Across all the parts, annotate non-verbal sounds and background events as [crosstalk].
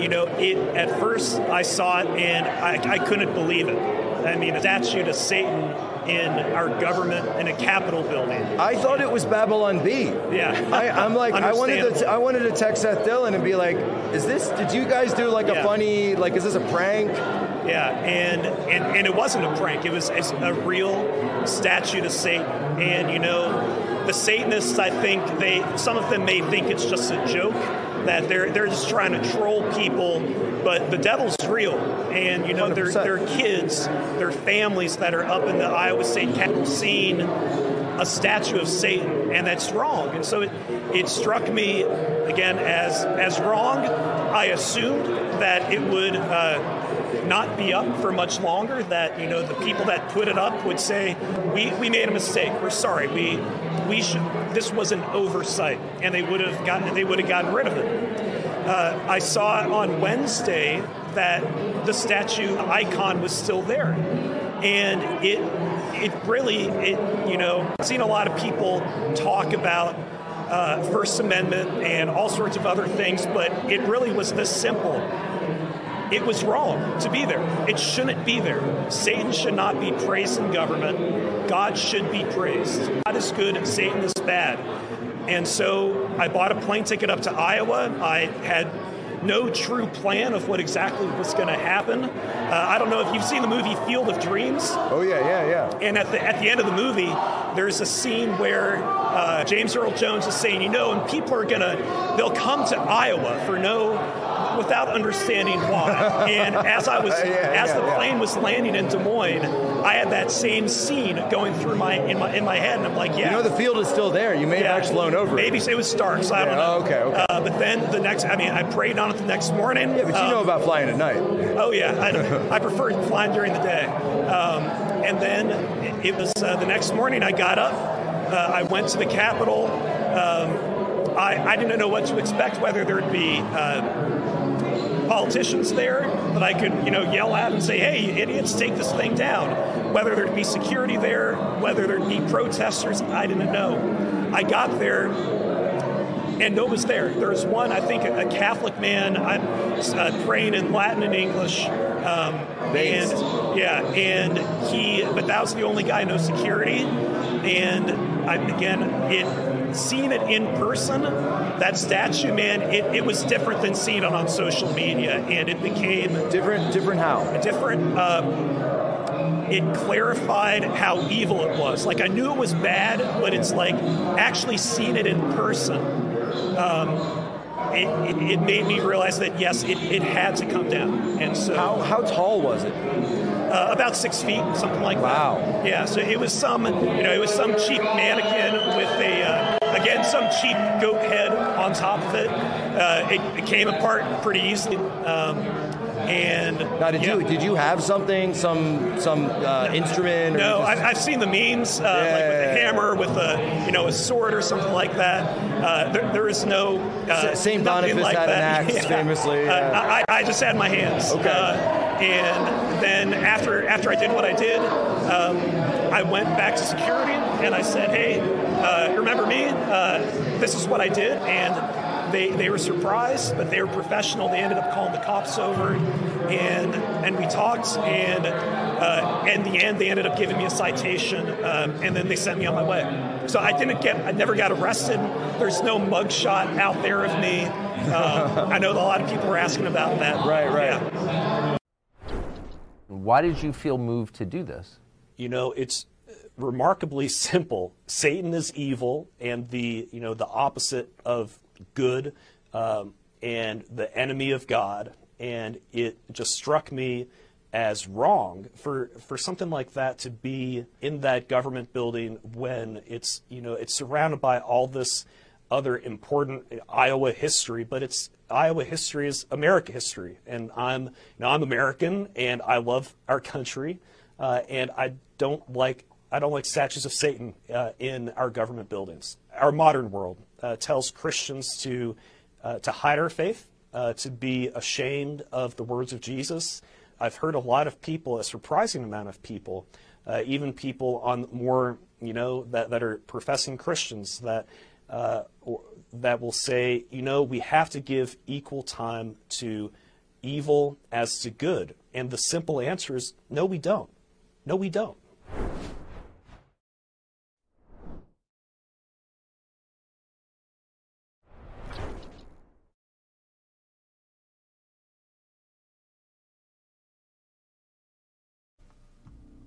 you know, it at first I saw it and I, I couldn't believe it. I mean, a statue to Satan in our government in a Capitol building. I thought it was Babylon Bee. Yeah, I, I'm like, I wanted to. I wanted to text Seth Dillon and be like, is this? Did you guys do like a Yeah. funny, like, is this a prank? Yeah, and, and and it wasn't a prank. It was it's a real statue to Satan. And you know, the Satanists, I think they some of them may think it's just a joke that they're they're just trying to troll people. But the devil's real, and you know, their 100%. their kids, their families that are up in the Iowa State Capitol seeing a statue of Satan, and that's wrong. And so it it struck me again as as wrong. I assumed that it would. Uh, not be up for much longer. That you know the people that put it up would say, "We we made a mistake. We're sorry. We we should. This was an oversight," and they would have gotten they would have gotten rid of it. Uh, I saw on Wednesday that the statue icon was still there, and it it really it you know seen a lot of people talk about uh, First Amendment and all sorts of other things, but it really was this simple it was wrong to be there. It shouldn't be there. Satan should not be praised in government. God should be praised. God is good, and Satan is bad. And so I bought a plane ticket up to Iowa. I had no true plan of what exactly was going to happen. Uh, I don't know if you've seen the movie Field of Dreams. Oh yeah, yeah, yeah. And at the at the end of the movie, there's a scene where uh, James Earl Jones is saying, you know, and people are gonna they'll come to Iowa for no without understanding why. [laughs] and as I was Yeah, as yeah, the yeah. plane was landing in Des Moines, I had that same scene going through my in my in my head, and I'm like, yeah. You know the field is still there. You may have actually flown over. Maybe it was dark, so I don't know. okay, okay. Uh, but then the next, I mean, I prayed on it the next morning. Yeah, but you Um, know about flying at night. Oh yeah, I, [laughs] I prefer flying during the day. Um, and then it- it was uh, the next morning. I got up. Uh, I went to the Capitol. Um, I, I didn't know what to expect. Whether there'd be uh, politicians there that I could, you know, yell at and say, "Hey, idiots, take this thing down." Whether there'd be security there, whether there'd be protesters, I didn't know. I got there and no was there. There was one, I think, a Catholic man I'm uh, praying in Latin and English. Um, and yeah, and he, but that was the only guy, no security. And I, again, it seeing it in person, that statue, man, it, it was different than seeing it on social media, and it became Different, different how? different. Um, it clarified how evil it was. Like I knew it was bad, but it's like actually seeing it in person. Um, it, it, it made me realize that yes, it, it had to come down, and so How how tall was it? uh, about six feet, something like Wow. that. Wow. Yeah, so it was some, you know, it was some cheap mannequin with a, uh, again, some cheap goat head on top of it. Uh, it, it came apart pretty easily. Um, and Now, did yeah. you did you have something, some some uh, instrument? Or No, just- I, I've seen the memes, uh, like with a hammer, with a you know a sword or something like that. Uh, there, there is no uh, Saint Boniface like had an that. axe, [laughs] famously, Uh. I, I just had my hands. Okay. Uh, and then after after I did what I did, um, I went back to security and I said, "Hey, uh, remember me? Uh, this is what I did." And they, they were surprised, but they were professional. They ended up calling the cops over, and and we talked. And uh, in the end, they ended up giving me a citation, um, and then they sent me on my way. So I didn't get, I never got arrested. There's no mugshot out there of me. Um, I know a lot of people were asking about that. Right, right. Yeah. Why did you feel moved to do this? you know it's remarkably [laughs] simple. Satan is evil and the you know the opposite of good um, and the enemy of god. And it just struck me as wrong for for something like that to be in that government building when it's you know it's surrounded by all this other important Iowa history, but it's Iowa history is America history, and I'm you know I'm American and I love our country, uh, and I don't like I don't like statues of Satan uh, in our government buildings. Our modern world uh, tells Christians to uh, to hide our faith, uh, to be ashamed of the words of Jesus. I've heard a lot of people, a surprising amount of people, uh, even people on more you know that that are professing Christians that uh, or, that will say, you know, we have to give equal time to evil as to good? And the simple answer is no, we don't. No, we don't.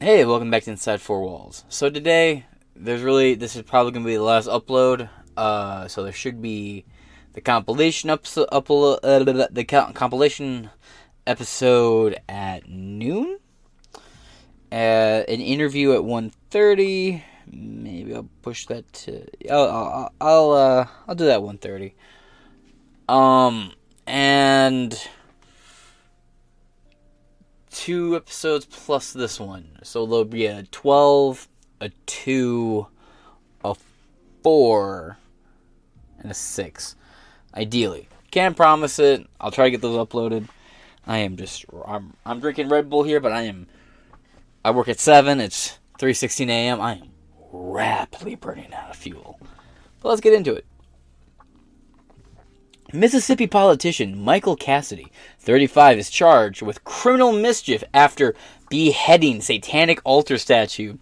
Hey, welcome back to Inside Four Walls. So today, there's really this is probably gonna be the last upload. Uh, so there should be the compilation episode, upload, uh, the compilation episode at noon. Uh, an interview at 1.30. Maybe I'll push that to. I'll I'll I'll, uh, I'll do that 1.30. Um and two episodes plus this one. So there'll be a 12, a 2, a 4, and a 6. Ideally. Can't promise it. I'll try to get those uploaded. I am just I'm I'm drinking Red Bull here, but I am I work at 7. It's 3:16 a.m. I am rapidly burning out of fuel. But let's get into it. Mississippi politician Michael Cassidy, 35, is charged with criminal mischief after beheading satanic altar statue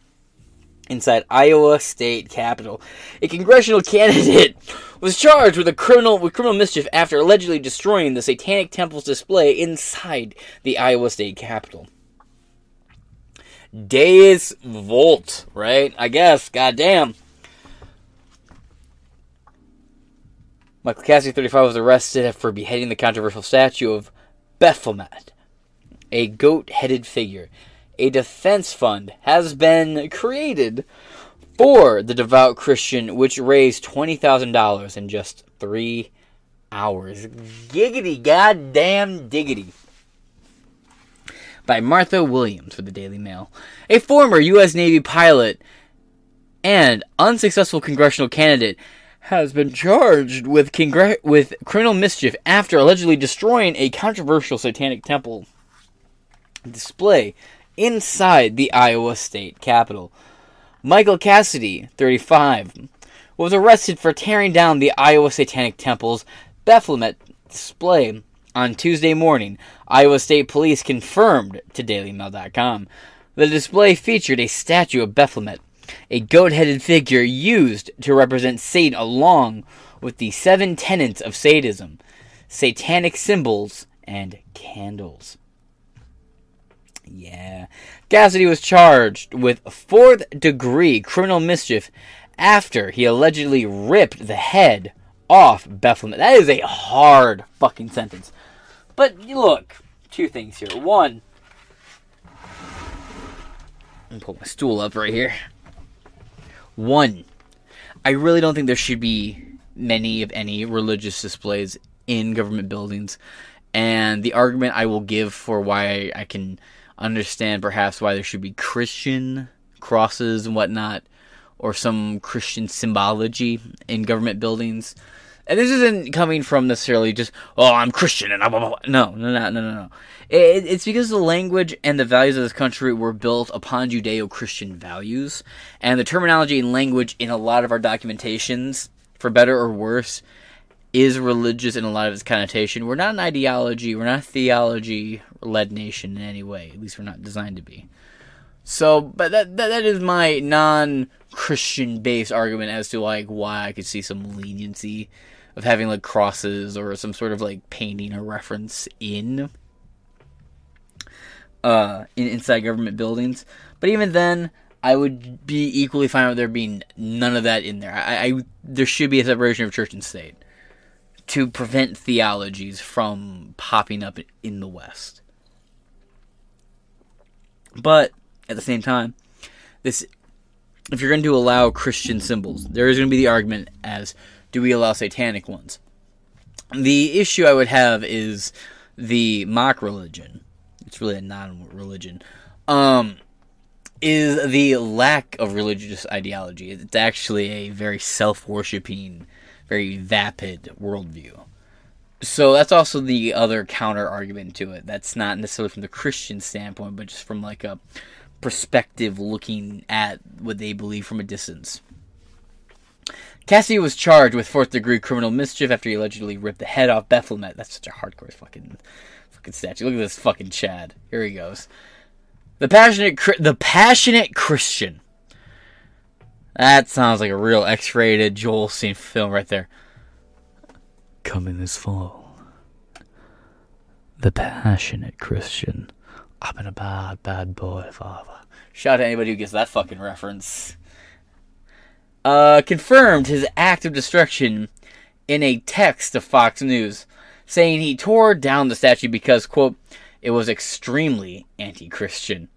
inside Iowa State Capitol. A congressional [laughs] candidate was charged with a criminal with criminal mischief after allegedly destroying the Satanic Temple's display inside the Iowa State Capitol. Deus Vult, right? I guess. Goddamn. Michael Cassidy, 35, was arrested for beheading the controversial statue of Baphomet, a goat headed figure. A defense fund has been created for the devout Christian, which raised $20,000 in just three hours. Giggity, goddamn diggity. By Martha Williams for the Daily Mail. A former U.S. Navy pilot and unsuccessful congressional candidate has been charged with congr- with criminal mischief after allegedly destroying a controversial satanic temple display inside the Iowa State Capitol. Michael Cassidy, 35, was arrested for tearing down the Iowa Satanic Temple's Baphomet display on Tuesday morning. Iowa State Police confirmed to DailyMail.com. The display featured a statue of Baphomet a goat headed figure used to represent Satan along with the seven tenets of sadism, satanic symbols, and candles. Yeah. Cassidy was charged with fourth degree criminal mischief after he allegedly ripped the head off Baphomet. That is a hard fucking sentence. But look, two things here. One, me pull my stool up right here. One, I really don't think there should be many, of any, religious displays in government buildings. And the argument I will give for why I can understand perhaps why there should be Christian crosses and whatnot, or some Christian symbology in government buildings. And this isn't coming from necessarily just, oh, I'm Christian and blah, blah, blah. No, no, no, no, no. It, it's because the language and the values of this country were built upon Judeo Christian values. And the terminology and language in a lot of our documentations, for better or worse, is religious in a lot of its connotation. We're not an ideology, we're not a theology led nation in any way. At least we're not designed to be. So, but that, that, that is my non Christian based argument as to like why I could see some leniency of having like crosses or some sort of like painting or reference in uh, in, inside government buildings. But even then, I would be equally fine with there being none of that in there. I, I there should be a separation of church and state to prevent theologies from popping up in the West. But at the same time, this if you're going to allow Christian symbols, there is going to be the argument as do we allow satanic ones? The issue I would have is the mock religion it's really a non-religion, um, is the lack of religious ideology. It's actually a very self-worshipping, very vapid worldview. So that's also the other counter argument to it. That's not necessarily from the Christian standpoint, but just from like a perspective looking at what they believe from a distance. Cassidy was charged with fourth degree criminal mischief after he allegedly ripped the head off Baphomet. That's such a hardcore fucking fucking statue. Look at this fucking Chad. Here he goes. The passionate, the passionate Christian. That sounds like a real X-rated Joel scene film right there. Coming this fall. The passionate Christian. I've been a bad, bad boy, father. Shout out to anybody who gets that fucking reference. Uh, confirmed his act of destruction in a text to Fox News, saying he tore down the statue because, quote, it was extremely anti-Christian.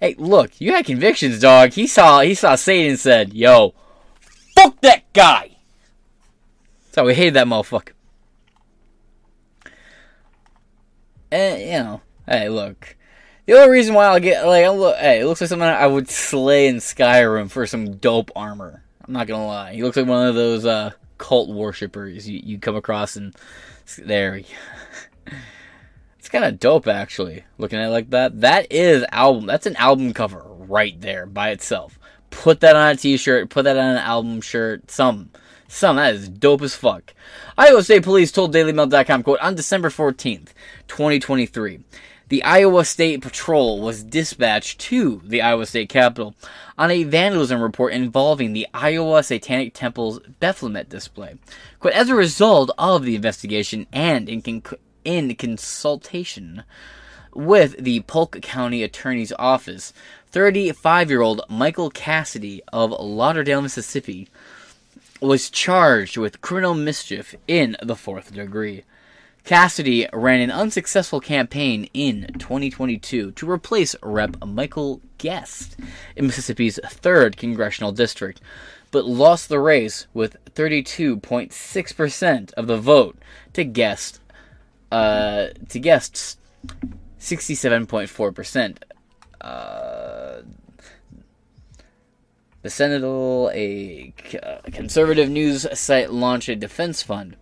Hey, look, you had convictions, dog. He saw he saw Satan and said, "Yo, fuck that guy." So we hated that motherfucker. And you know, hey, look. The only reason why I'll get like, i look, hey, it looks like something I would slay in Skyrim for some dope armor. I'm not gonna lie. He looks like one of those uh, cult worshippers you, you come across, and there. [laughs] It's kind of dope, actually. Looking at it like that, that is album. That's an album cover right there by itself. Put that on a T-shirt. Put that on an album shirt. Some, some. That is dope as fuck. Iowa State Police told DailyMail.com, quote, on December 14th, 2023, the Iowa State Patrol was dispatched to the Iowa State Capitol on a vandalism report involving the Iowa Satanic Temple's Baphomet display. Quote, as a result of the investigation and in, conc- in consultation with the Polk County Attorney's Office. 35 year old Michael Cassidy of Lauderdale, Mississippi, was charged with criminal mischief in the fourth degree. Cassidy ran an unsuccessful campaign in 2022 to replace Rep. Michael Guest in Mississippi's 3rd Congressional District, but lost the race with 32.6% of the vote to Guest uh, to guests, 67.4%. Uh, the Sentinel, a conservative news site, launched a defense fund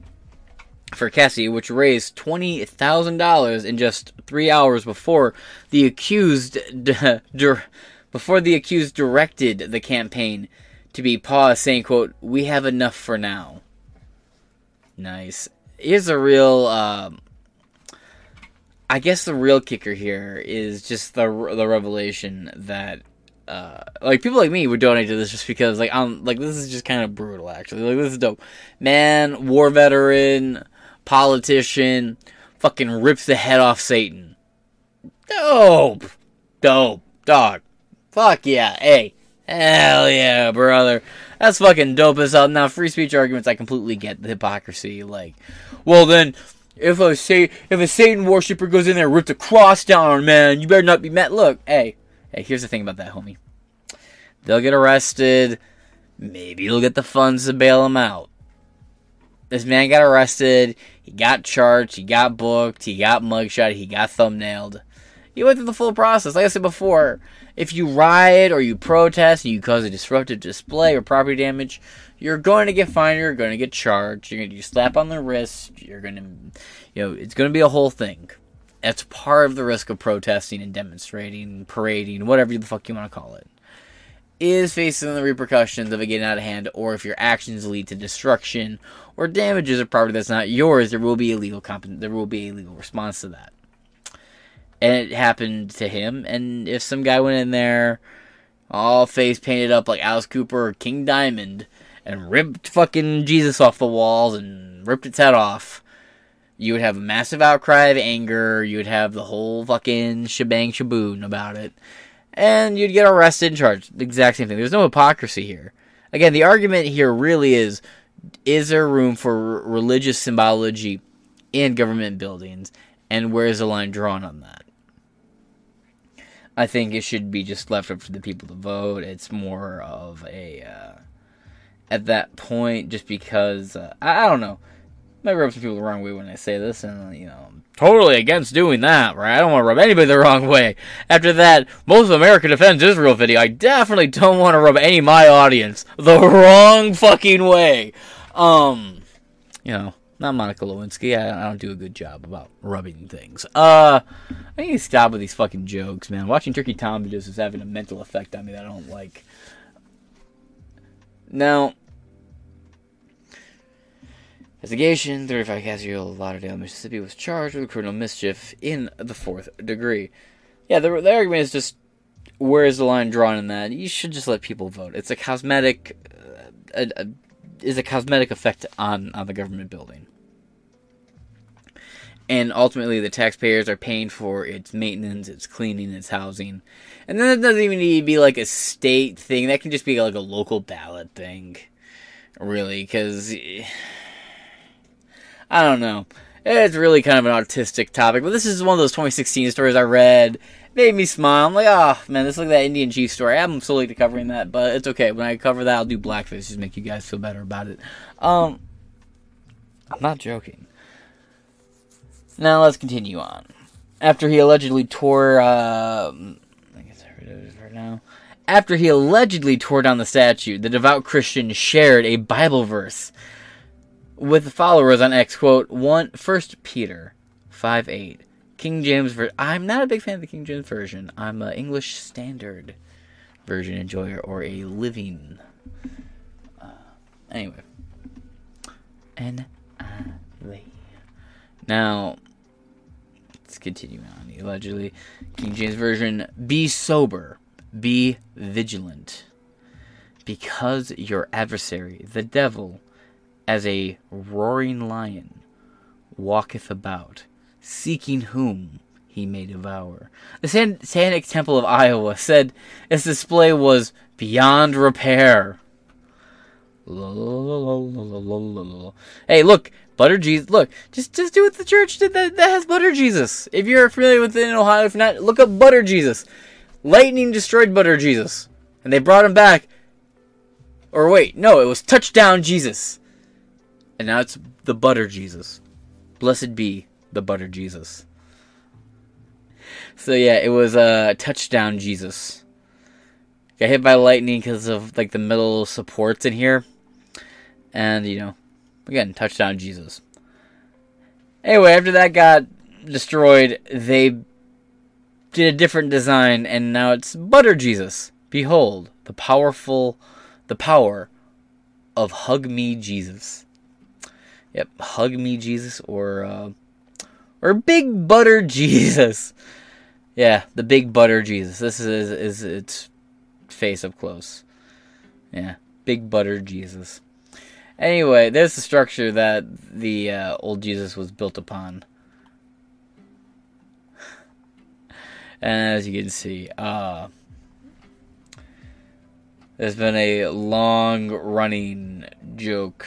for Cassie, which raised twenty thousand dollars in just three hours before the accused [laughs] before the accused directed the campaign to be paused, saying, "quote We have enough for now." Nice. Here's a real um, I guess the real kicker here is just the the revelation that uh, like people like me would donate to this just because like I'm like this is just kind of brutal actually like this is dope man war veteran politician fucking rips the head off Satan dope dope dog fuck yeah hey hell yeah brother that's fucking dope as hell now free speech arguments I completely get the hypocrisy like well then if a if a Satan worshiper goes in there, and rips a cross down, man, you better not be met. Look, hey, hey, here's the thing about that, homie. They'll get arrested. Maybe you'll get the funds to bail them out. This man got arrested. He got charged. He got booked. He got mugshot. He got thumbnailed. He went through the full process. Like I said before, if you riot or you protest and you cause a disruptive display or property damage, you're going to get fined, you're going to get charged, you're going to get slap on the wrist, you're going to, you know, it's going to be a whole thing. That's part of the risk of protesting and demonstrating, parading, whatever the fuck you want to call it. Is facing the repercussions of it getting out of hand, or if your actions lead to destruction or damages of property that's not yours, there will be a legal comp- there will be a legal response to that. And it happened to him. And if some guy went in there, all face painted up like Alice Cooper or King Diamond, and ripped fucking Jesus off the walls and ripped its head off, you would have a massive outcry of anger. You would have the whole fucking shebang shaboon about it. And you'd get arrested and charged. The exact same thing. There's no hypocrisy here. Again, the argument here really is is there room for religious symbology in government buildings? And where is the line drawn on that? I think it should be just left up to the people to vote. It's more of a. Uh, at that point just because uh, I, I, don't know. Might rub some people the wrong way when I say this, and you know, I'm totally against doing that, right? I don't want to rub anybody the wrong way. After that, most of America defends Israel video. I definitely don't want to rub any of my audience the wrong fucking way. Um, you know, not Monica Lewinsky. I, I don't do a good job about rubbing things. Uh, I need to stop with these fucking jokes, man. Watching Turkey Tom videos is having a mental effect on me that I don't like. Now, Investigation 35 Casio Lauderdale, Mississippi was charged with criminal mischief in the fourth degree. Yeah, the, the argument is just where is the line drawn in that? You should just let people vote. It's a cosmetic, uh, a, a, is a cosmetic effect on on the government building, and ultimately the taxpayers are paying for its maintenance, its cleaning, its housing, and then it doesn't even need to be like a state thing. That can just be like a local ballot thing, really, because. I don't know. It's really kind of an autistic topic, but this is one of those 2016 stories I read. Made me smile. I'm like, oh man, this is like that Indian chief story. I'm to covering that, but it's okay. When I cover that, I'll do blackface just make you guys feel better about it. Um, I'm not joking. Now let's continue on. After he allegedly tore, uh, I guess I read it right now. After he allegedly tore down the statue, the devout Christian shared a Bible verse with followers on X quote one First Peter five eight King James version. I'm not a big fan of the King James version. I'm an English Standard version enjoyer or a living. Uh, anyway, V. Now let's continue on. Allegedly, King James version. Be sober, be vigilant, because your adversary, the devil as a roaring lion walketh about, seeking whom he may devour. The Satanic Temple of Iowa said its display was beyond repair. Hey, look, Butter Jesus. Look, just just do what the church did that, that has Butter Jesus. If you're familiar with it in Ohio, if not, look up Butter Jesus. Lightning destroyed Butter Jesus, and they brought him back. Or wait, no, it was Touchdown Jesus. And now it's the butter Jesus. Blessed be the butter Jesus. So yeah, it was a uh, touchdown Jesus. Got hit by lightning because of like the middle supports in here. And you know, again, touchdown Jesus. Anyway, after that got destroyed, they did a different design and now it's butter Jesus. Behold, the powerful the power of hug me Jesus. Yep, hug me Jesus or uh, or big butter Jesus. Yeah, the big butter Jesus. This is is its face up close. Yeah, big butter Jesus. Anyway, there's the structure that the uh, old Jesus was built upon. [laughs] And as you can see, uh, there's been a long running joke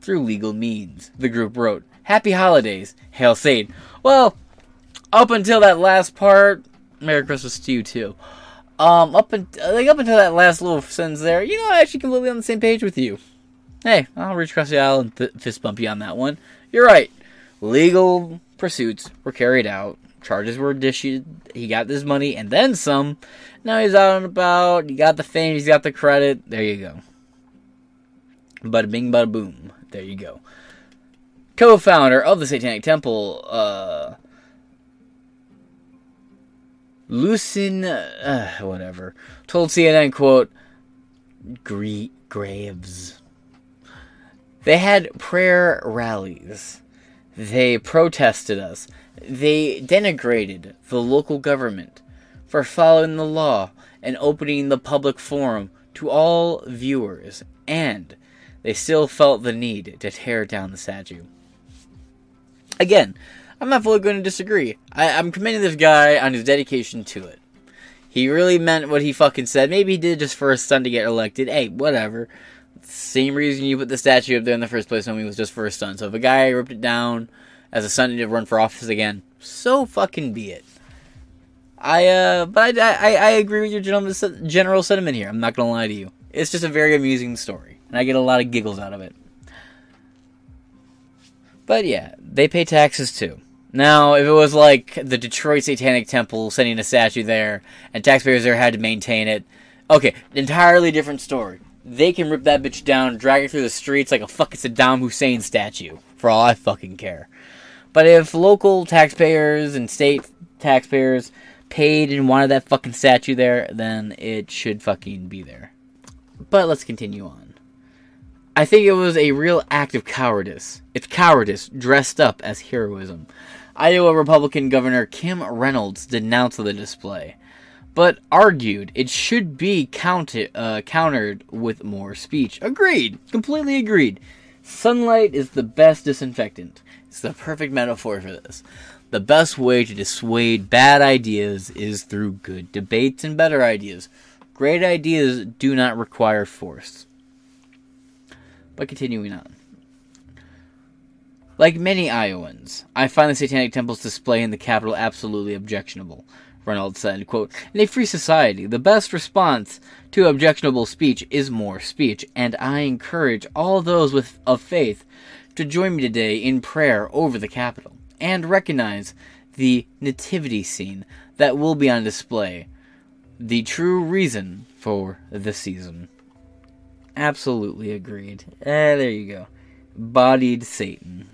through legal means. The group wrote, Happy Holidays, Hail Satan. Well, up until that last part, Merry Christmas to you too. Um, up, in, like up until that last little sentence there, you know, I actually completely on the same page with you. Hey, I'll reach across the aisle and th- fist bump you on that one. You're right. Legal pursuits were carried out. Charges were issued. He got this money and then some. Now he's out and about. He got the fame. He's got the credit. There you go. Bada bing, bada boom. There you go. Co founder of the Satanic Temple, uh. Lucien, uh, whatever, told CNN, quote, Greet Graves. They had prayer rallies. They protested us. They denigrated the local government for following the law and opening the public forum to all viewers and they still felt the need to tear down the statue. Again, I'm not fully going to disagree. I, am commending this guy on his dedication to it. He really meant what he fucking said. Maybe he did just for his son to get elected. Hey, whatever. Same reason you put the statue up there in the first place, homie, was just for his son. So if a guy ripped it down as a son to run for office again, so fucking be it. I uh, but I, I, I agree with your general general sentiment here. I'm not gonna lie to you. It's just a very amusing story and I get a lot of giggles out of it. But yeah, they pay taxes too. Now, if it was like the Detroit Satanic Temple sending a statue there, and taxpayers there had to maintain it, okay, entirely different story. They can rip that bitch down, drag it through the streets like a fucking Saddam Hussein statue, for all I fucking care. But if local taxpayers and state taxpayers paid and wanted that fucking statue there, then it should fucking be there. But let's continue on. I think it was a real act of cowardice. It's cowardice dressed up as heroism. Iowa Republican Governor Kim Reynolds denounced the display, but argued it should be counted, uh, countered with more speech. Agreed. Completely agreed. Sunlight is the best disinfectant. It's the perfect metaphor for this. The best way to dissuade bad ideas is through good debates and better ideas. Great ideas do not require force. But continuing on. Like many Iowans, I find the Satanic Temple's display in the Capitol absolutely objectionable. Reynolds said, quote, In a free society, the best response to objectionable speech is more speech, and I encourage all those with of faith to join me today in prayer over the Capitol and recognize the nativity scene that will be on display, the true reason for the season. Absolutely agreed. Eh, there you go. Bodied Satan.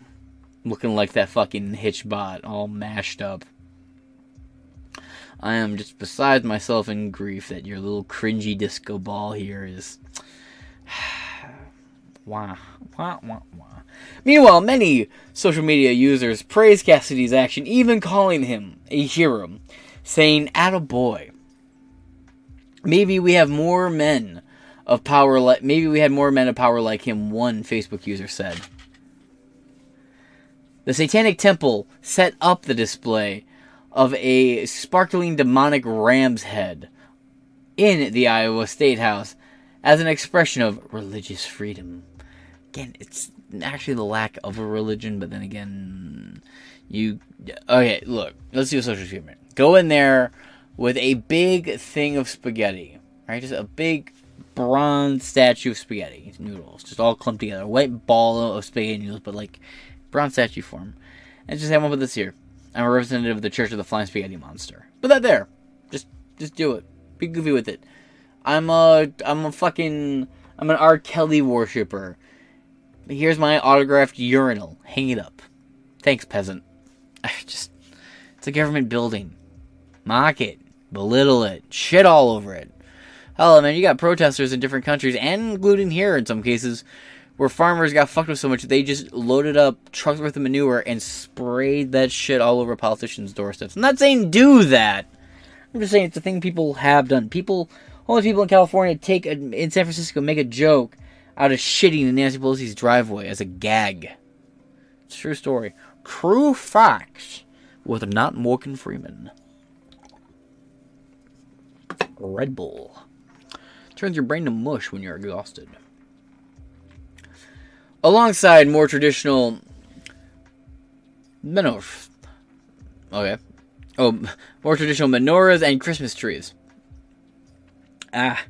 Looking like that fucking hitchbot, all mashed up. I am just beside myself in grief that your little cringy disco ball here is. [sighs] wah, wah, wah, wah. Meanwhile, many social media users praise Cassidy's action, even calling him a hero, saying, "Atta boy." Maybe we have more men of power like maybe we had more men of power like him, one Facebook user said. The Satanic Temple set up the display of a sparkling demonic ram's head in the Iowa State House as an expression of religious freedom. Again, it's actually the lack of a religion, but then again, you. Okay, look, let's do a social experiment. Go in there with a big thing of spaghetti, right? Just a big bronze statue of spaghetti noodles, just all clumped together. A white ball of spaghetti noodles, but like bronze statue form. And just have one with this here. I'm a representative of the Church of the Flying Spaghetti Monster. Put that there. Just just do it. Be goofy with it. I'm a I'm a fucking I'm an R. Kelly worshiper. Here's my autographed urinal. Hang it up. Thanks, peasant. [laughs] I Just it's a government building. Mock it. Belittle it. Shit all over it. Hell, man, you got protesters in different countries, and including here in some cases, where farmers got fucked with so much they just loaded up trucks worth of manure and sprayed that shit all over politicians' doorsteps. I'm not saying do that. I'm just saying it's a thing people have done. People, only people in California take a, in San Francisco make a joke out of shitting in Nancy Pelosi's driveway as a gag. It's a true story. True facts with not Morgan Freeman. Red Bull turns your brain to mush when you're exhausted. Alongside more traditional menorahs. Okay. Oh, more traditional menorahs and Christmas trees. Ah.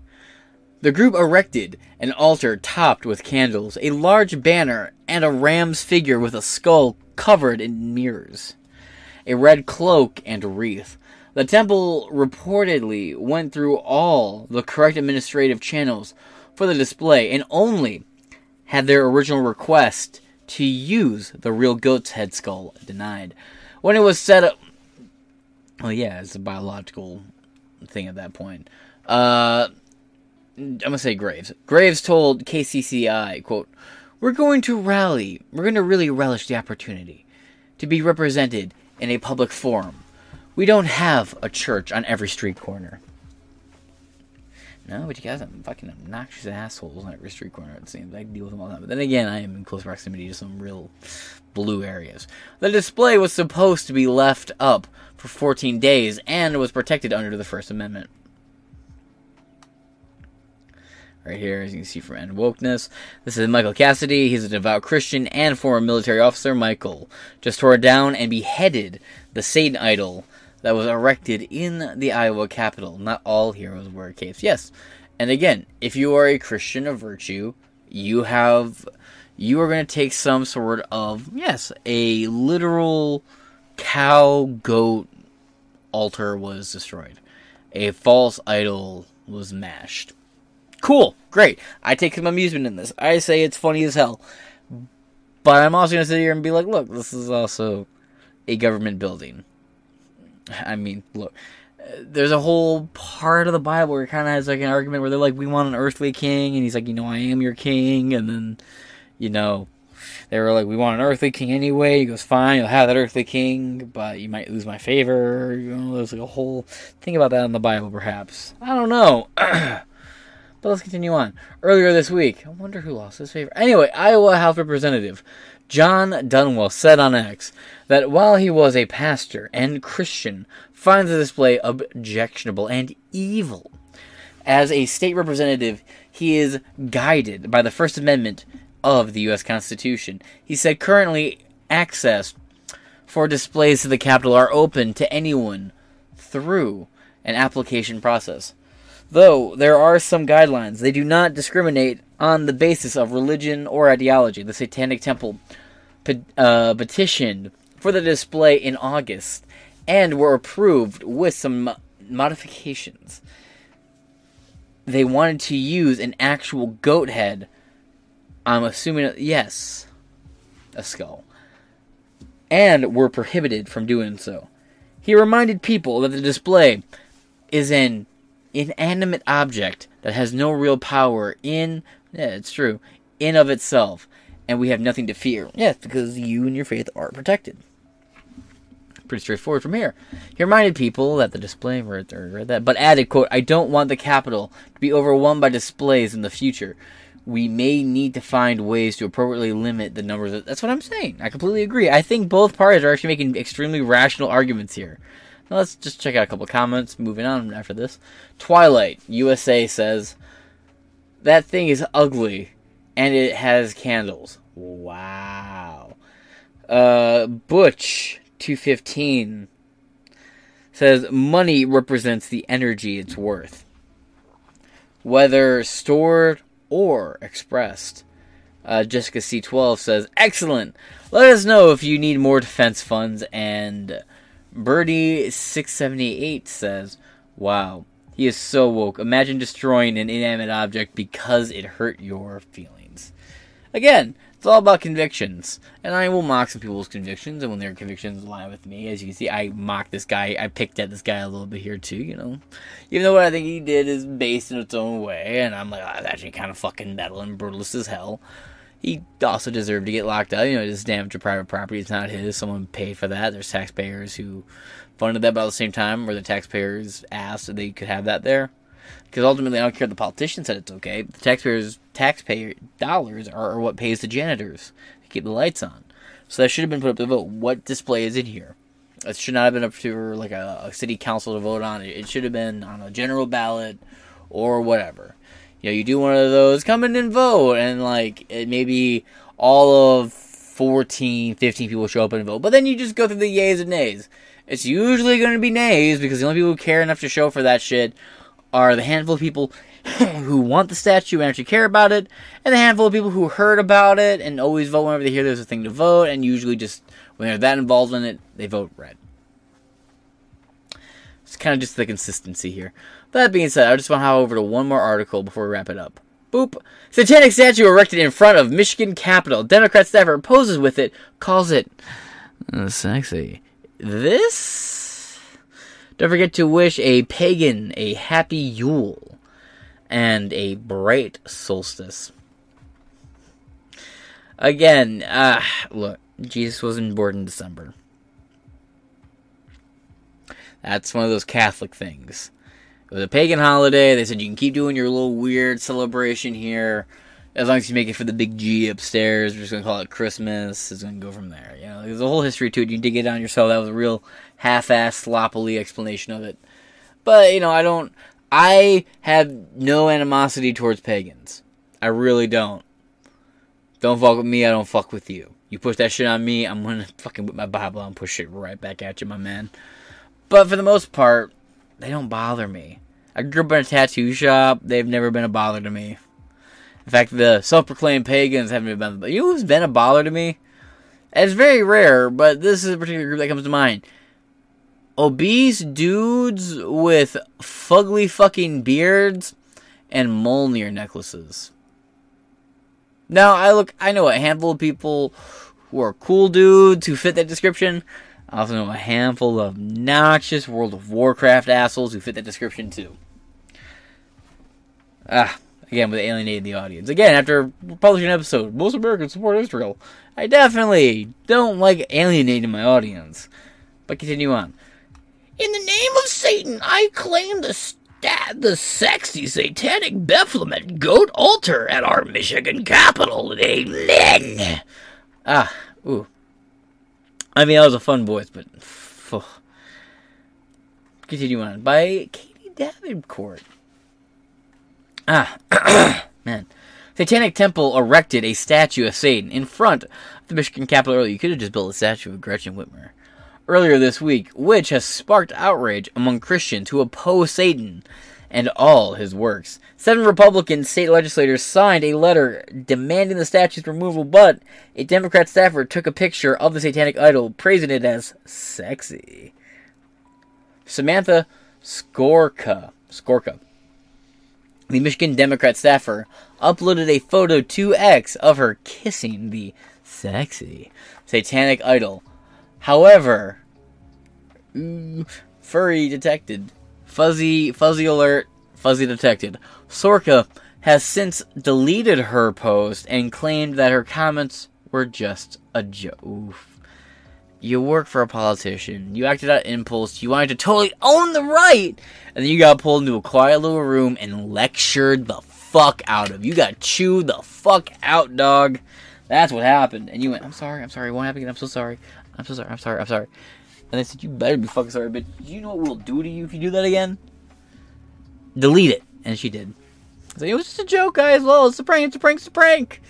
The group erected an altar topped with candles, a large banner, and a ram's figure with a skull covered in mirrors, a red cloak and wreath. The temple reportedly went through all the correct administrative channels for the display and only had their original request to use the real goat's head skull denied. When it was set up. Well, yeah, it's a biological thing at that point. Uh, I'm gonna say Graves. Graves told KCCI, quote, We're going to rally, we're going to really relish the opportunity to be represented in a public forum. We don't have a church on every street corner. No, but you guys are fucking obnoxious assholes on every street corner, it seems. I deal with them all the time. But then again, I am in close proximity to some real blue areas. The display was supposed to be left up for 14 days and was protected under the First Amendment. Right here, as you can see from End Wokeness. This is Michael Cassidy. He's a devout Christian and former military officer. Michael just tore down and beheaded the Satan idol that was erected in the Iowa Capitol. Not all heroes wear capes. Yes. And again, if you are a Christian of virtue, you have you are going to take some sort of, yes, a literal cow goat altar was destroyed. A false idol was mashed. Cool, great. I take some amusement in this. I say it's funny as hell. But I'm also going to sit here and be like, look, this is also a government building. [laughs] I mean, look, there's a whole part of the Bible where it kind of has like an argument where they're like, we want an earthly king, and he's like, you know, I am your king, and then, you know, they were like, we want an earthly king anyway. He goes, fine, you'll have that earthly king, but you might lose my favor. You know, there's like a whole thing about that in the Bible, perhaps. I don't know. [clears throat] but let's continue on. Earlier this week, I wonder who lost his favor. Anyway, Iowa House Representative Jon Dunwell said on X that while he was a pastor and Christian, finds the display objectionable and evil. As a state representative, he is guided by the First Amendment of the U.S. Constitution. He said currently access for displays to the Capitol are open to anyone through an application process. Though there are some guidelines, they do not discriminate on the basis of religion or ideology. The Satanic Temple uh, petitioned for the display in August and were approved with some mo- modifications. They wanted to use an actual goat head. I'm assuming, yes, a skull. And were prohibited from doing so. He reminded people that the display is an inanimate object that has no real power in, yeah, it's true, in of itself, and we have nothing to fear. Yes, because you and your faith are protected. Pretty straightforward from here. He reminded people that the display, read, read that, but added, quote, I don't want the Capitol to be overwhelmed by displays in the future. We may need to find ways to appropriately limit the numbers. Of, that's what I'm saying. I completely agree. I think both parties are actually making extremely rational arguments here. Now let's just check out a couple comments. Moving on after this. Twilight USA says that thing is ugly, and it has candles. Wow. Uh, Butch two fifteen says money represents the energy it's worth, whether stored or expressed. Uh, Jessica C12 says, Excellent! Let us know if you need more defense funds. And Birdie678 says, Wow, he is so woke. Imagine destroying an inanimate object because it hurt your feelings. Again, it's all about convictions. And I will mock some people's convictions, and when their convictions align with me, as you can see, I mock this guy. I picked at this guy a little bit here, too, you know. Even though what I think he did is based in its own way, and I'm like, oh, that's actually kind of fucking metal and brutalist as hell. He also deserved to get locked up. You know, just damage to private property. It's not his. Someone paid for that. There's taxpayers who funded that, at the same time, where the taxpayers asked that they could have that there. Because ultimately, I don't care if the politician said it's okay. The taxpayers' taxpayer dollars are, what pays the janitors to keep the lights on. So that should have been put up to vote. What display is in here? It should not have been up to like a, a city council to vote on. It should have been on a general ballot or whatever. You know, you do one of those, come in and vote, and like maybe all of 14, 15 people show up and vote. But then you just go through the yays and nays. It's usually going to be nays because the only people who care enough to show for that shit are the handful of people [coughs] who want the statue and actually care about it, and the handful of people who heard about it and always vote whenever they hear there's a thing to vote, and usually just when they're that involved in it, they vote red. It's kind of just the consistency here. That being said, I just want to hop over to one more article before we wrap it up. Boop. Satanic statue erected in front of Michigan Capitol. Democrat staffer poses with it, calls it sexy. This? Don't forget to wish a pagan a happy Yule and a bright solstice. Again, uh, look, Jesus wasn't born in December. That's one of those Catholic things. It was a pagan holiday. They said you can keep doing your little weird celebration here as long as you make it for the big G upstairs. We're just gonna call it Christmas. It's gonna go from there. You know, there's a whole history to it. You dig it down yourself. That was a real half-assed, sloppily explanation of it. But you know, I don't. I have no animosity towards pagans. I really don't. Don't fuck with me. I don't fuck with you. You push that shit on me, I'm gonna fucking whip my Bible and push it right back at you, my man. But for the most part, they don't bother me. I grew up in a tattoo shop. They've never been a bother to me. In fact, the self-proclaimed pagans haven't been. You know who's been a bother to me? It's very rare, but this is a particular group that comes to mind. Obese dudes with fugly fucking beards and Mjolnir necklaces. Now, I look, I know a handful of people who are cool dudes who fit that description. Also know a handful of obnoxious World of Warcraft assholes who fit that description too. Ah, again, with alienating the audience. Again, after publishing an episode, most Americans support Israel. I definitely don't like alienating my audience. But continue on. In the name of Satan, I claim the stat the sexy satanic Baphomet goat altar at our Michigan Capitol. Amen. Ah, ooh. I mean, that was a fun voice, but. Phew. Continue on. By Katie Davenport. Ah, [coughs] man. Satanic Temple erected a statue of Satan in front of the Michigan Capitol earlier. You could have just built a statue of Gretchen Whitmer earlier this week, which has sparked outrage among Christians who oppose Satan and all his works. Seven Republican state legislators signed a letter demanding the statue's removal, but a Democrat staffer took a picture of the satanic idol, praising it as sexy. Samantha Skorka, Skorka, the Michigan Democrat staffer, uploaded a photo to X of her kissing the sexy satanic idol. However, ooh, furry detected. Fuzzy, fuzzy alert, fuzzy detected. Sorka has since deleted her post and claimed that her comments were just a joke. You work for a politician. You acted out impulse. You wanted to totally own the right. And then you got pulled into a quiet little room and lectured the fuck out of. You got chewed the fuck out, dog. That's what happened. And you went, I'm sorry, I'm sorry, it won't happen again. I'm so sorry. I'm so sorry, I'm sorry, I'm sorry. And I said, You better be fucking sorry, do you know what we'll do to you if you do that again? Delete it. And she did. It was just a joke, guys. Well, it's a prank, it's a prank, it's a prank.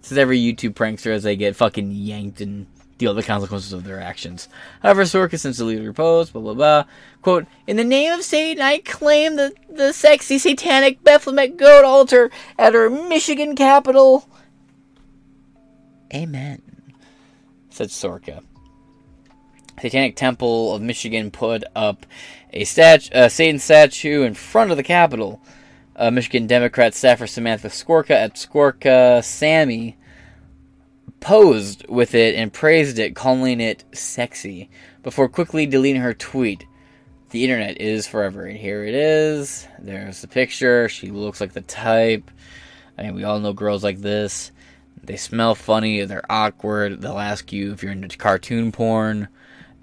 This is every YouTube prankster as they get fucking yanked and deal with the consequences of their actions. However, Sorka since deleted her post, blah blah blah. Quote, In the name of Satan, I claim the, the sexy satanic Baphomet goat altar at our Michigan Capitol. Amen. Said Sorka. Satanic Temple of Michigan put up a statue, a Satan statue in front of the Capitol. Uh, Michigan Democrat staffer Samantha Skorka at Skorka Sammy posed with it and praised it, calling it sexy, before quickly deleting her tweet. The internet is forever, and here it is. There's the picture. She looks like the type. I mean, we all know girls like this. They smell funny, they're awkward, they'll ask you if you're into cartoon porn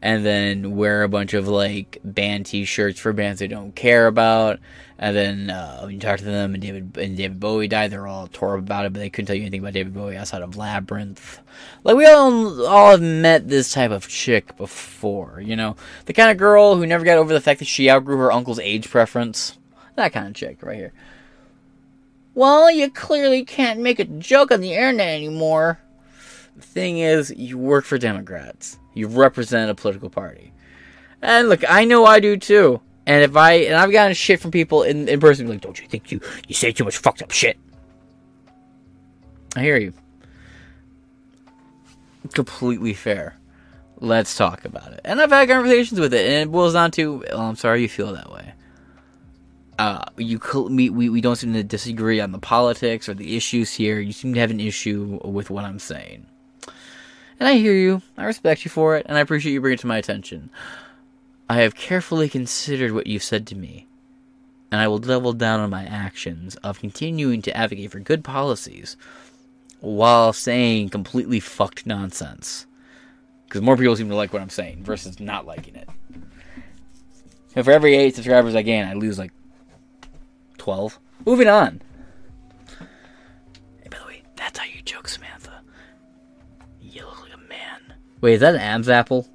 and then wear a bunch of like band T-shirts for bands they don't care about. And then uh, when you talk to them, and David and David Bowie died, they're all tore up about it, but they couldn't tell you anything about David Bowie outside of Labyrinth. Like we all all have met this type of chick before, you know, the kind of girl who never got over the fact that she outgrew her uncle's age preference. That kind of chick right here. Well, you clearly can't make a joke on the internet anymore. The thing is, you work for Democrats. You represent a political party. And look, I know I do too. And if I and I've gotten shit from people in, in person like, don't you think you you say too much fucked up shit? I hear you. Completely fair. Let's talk about it. And I've had conversations with it, and it boils down to, oh, I'm sorry you feel that way. Uh, you we we don't seem to disagree on the politics or the issues here. You seem to have an issue with what I'm saying. And I hear you. I respect you for it, and I appreciate you bringing it to my attention. I have carefully considered what you've said to me, and I will double down on my actions of continuing to advocate for good policies while saying completely fucked nonsense. Because more people seem to like what I'm saying versus not liking it. And for every eight subscribers I gain, I lose like 12. Moving on. Hey, by the way, that's how you joke, Samantha. Wait, is that an Adam's apple?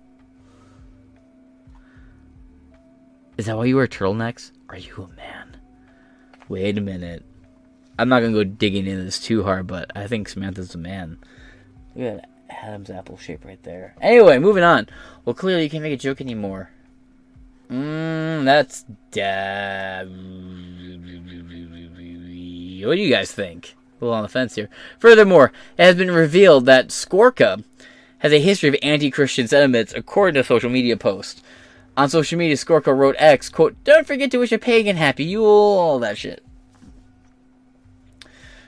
Is that why you wear turtlenecks? Are you a man? Wait a minute. I'm not gonna go digging into this too hard, but I think Samantha's a man. Look at that Adam's apple shape right there. Anyway, moving on. Well, clearly you can't make a joke anymore. Mmm, that's dad. What do you guys think? a little on the fence here. Furthermore, it has been revealed that Skorka has a history of anti-Christian sentiments, according to a social media post. On social media, Skorka wrote X, quote, Don't forget to wish a pagan happy Yule, all that shit.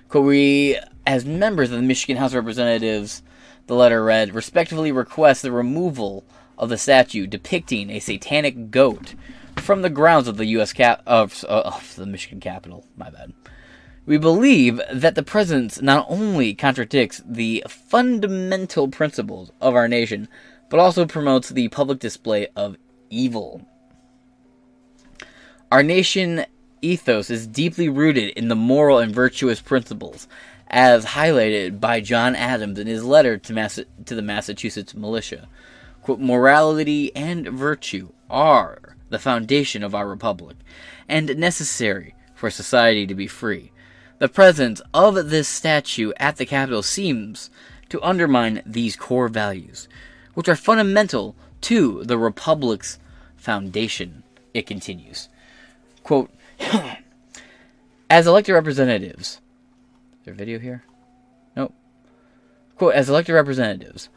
Quote, we, as members of the Michigan House of Representatives, the letter read, respectively request the removal of the statue depicting a satanic goat from the grounds of the U.S. cap of, of the Michigan Capitol. My bad. We believe that the presence not only contradicts the fundamental principles of our nation, but also promotes the public display of evil. Our nation ethos is deeply rooted in the moral and virtuous principles, as highlighted by John Adams in his letter to, to the Massachusetts militia. Quote, Morality and virtue are the foundation of our republic, and necessary for society to be free. The presence of this statue at the Capitol seems to undermine these core values, which are fundamental to the Republic's foundation. It continues. Quote, [clears throat] as elected representatives, is there a video here? Nope. Quote, as elected representatives,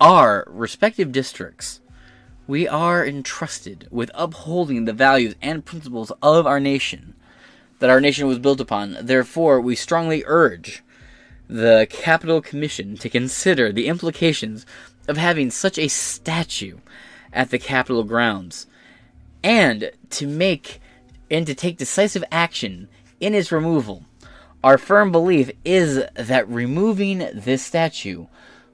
our respective districts, we are entrusted with upholding the values and principles of our nation that our nation was built upon. Therefore, we strongly urge the Capitol Commission to consider the implications of having such a statue at the Capitol grounds and to make and to take decisive action in its removal. Our firm belief is that removing this statue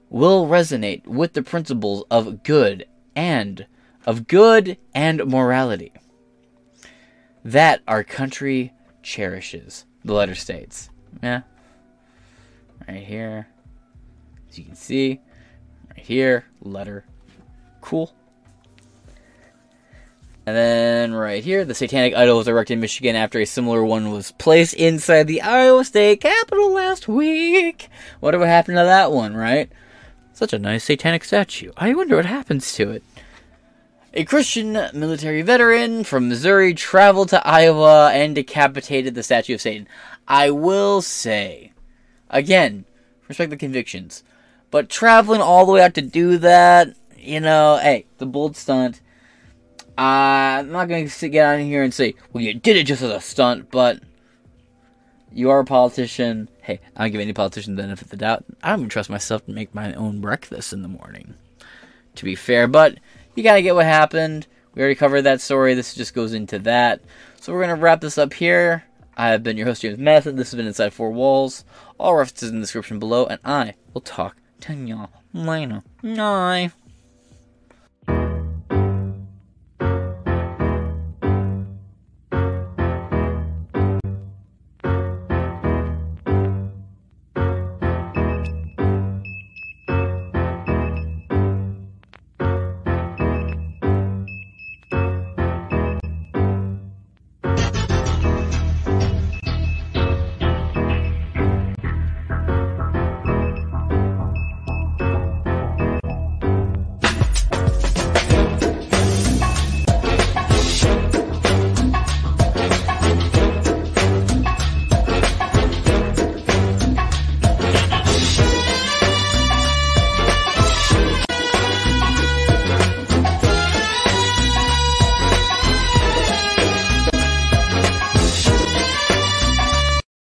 will resonate with the principles of good and of good and morality that our country cherishes. The letter states. Yeah. Right here. As you can see, right here, letter. Cool. And then right here, the satanic idol was erected in Michigan after a similar one was placed inside the Iowa State Capitol last week. Whatever happened to that one, right? Such a nice satanic statue. I wonder what happens to it. A Christian military veteran from Missouri traveled to Iowa and decapitated the statue of Satan. I will say, again, respect the convictions, but traveling all the way out to do that, you know, hey, the bold stunt. Uh, I'm not going to get on here and say, well, you did it just as a stunt, but you are a politician. Hey, I don't give any politician the benefit of the doubt. I don't even trust myself to make my own breakfast in the morning, to be fair, but you gotta get what happened. We already covered that story. This just goes into that. So we're gonna wrap this up here. I have been your host, James Madison. This has been Inside Four Walls. All references in the description below, and I will talk to y'all later. Bye.